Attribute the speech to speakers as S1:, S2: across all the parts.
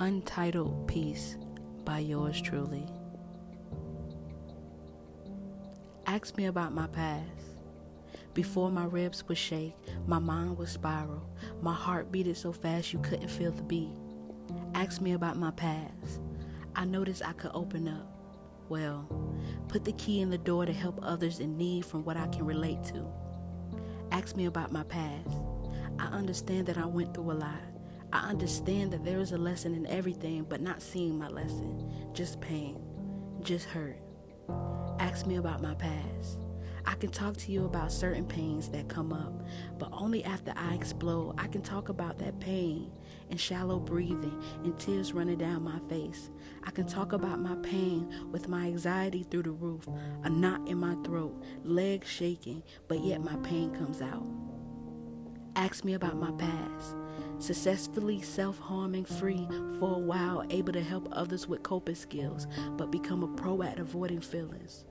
S1: Untitled Piece by yours truly. Ask me about my past. Before my ribs would shake, my mind would spiral. My heart beated so fast you couldn't feel the beat. Ask me about my past. I noticed I could open up. Well, put the key in the door to help others in need from what I can relate to. Ask me about my past. I understand that I went through a lot. I understand that there is a lesson in everything, but not seeing my lesson. Just pain, just hurt. Ask me about my past. I can talk to you about certain pains that come up, but only after I explode, I can talk about that pain and shallow breathing and tears running down my face. I can talk about my pain with my anxiety through the roof, a knot in my throat, legs shaking, but yet my pain comes out. Ask me about my past successfully self harming free for a while, able to help others with coping skills, but become a pro at avoiding feelings.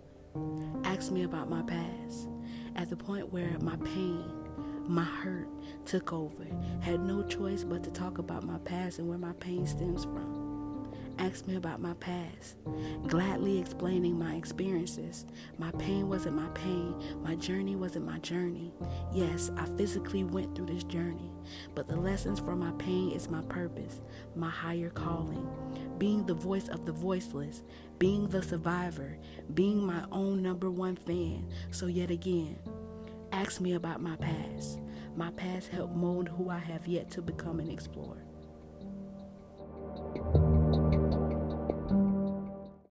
S1: Ask me about my past. At the point where my pain, my hurt took over, had no choice but to talk about my past and where my pain stems from asked me about my past, gladly explaining my experiences. My pain wasn't my pain, my journey wasn't my journey. Yes, I physically went through this journey, but the lessons from my pain is my purpose, my higher calling. Being the voice of the voiceless, being the survivor, being my own number one fan. So, yet again, ask me about my past. My past helped mold who I have yet to become and explore.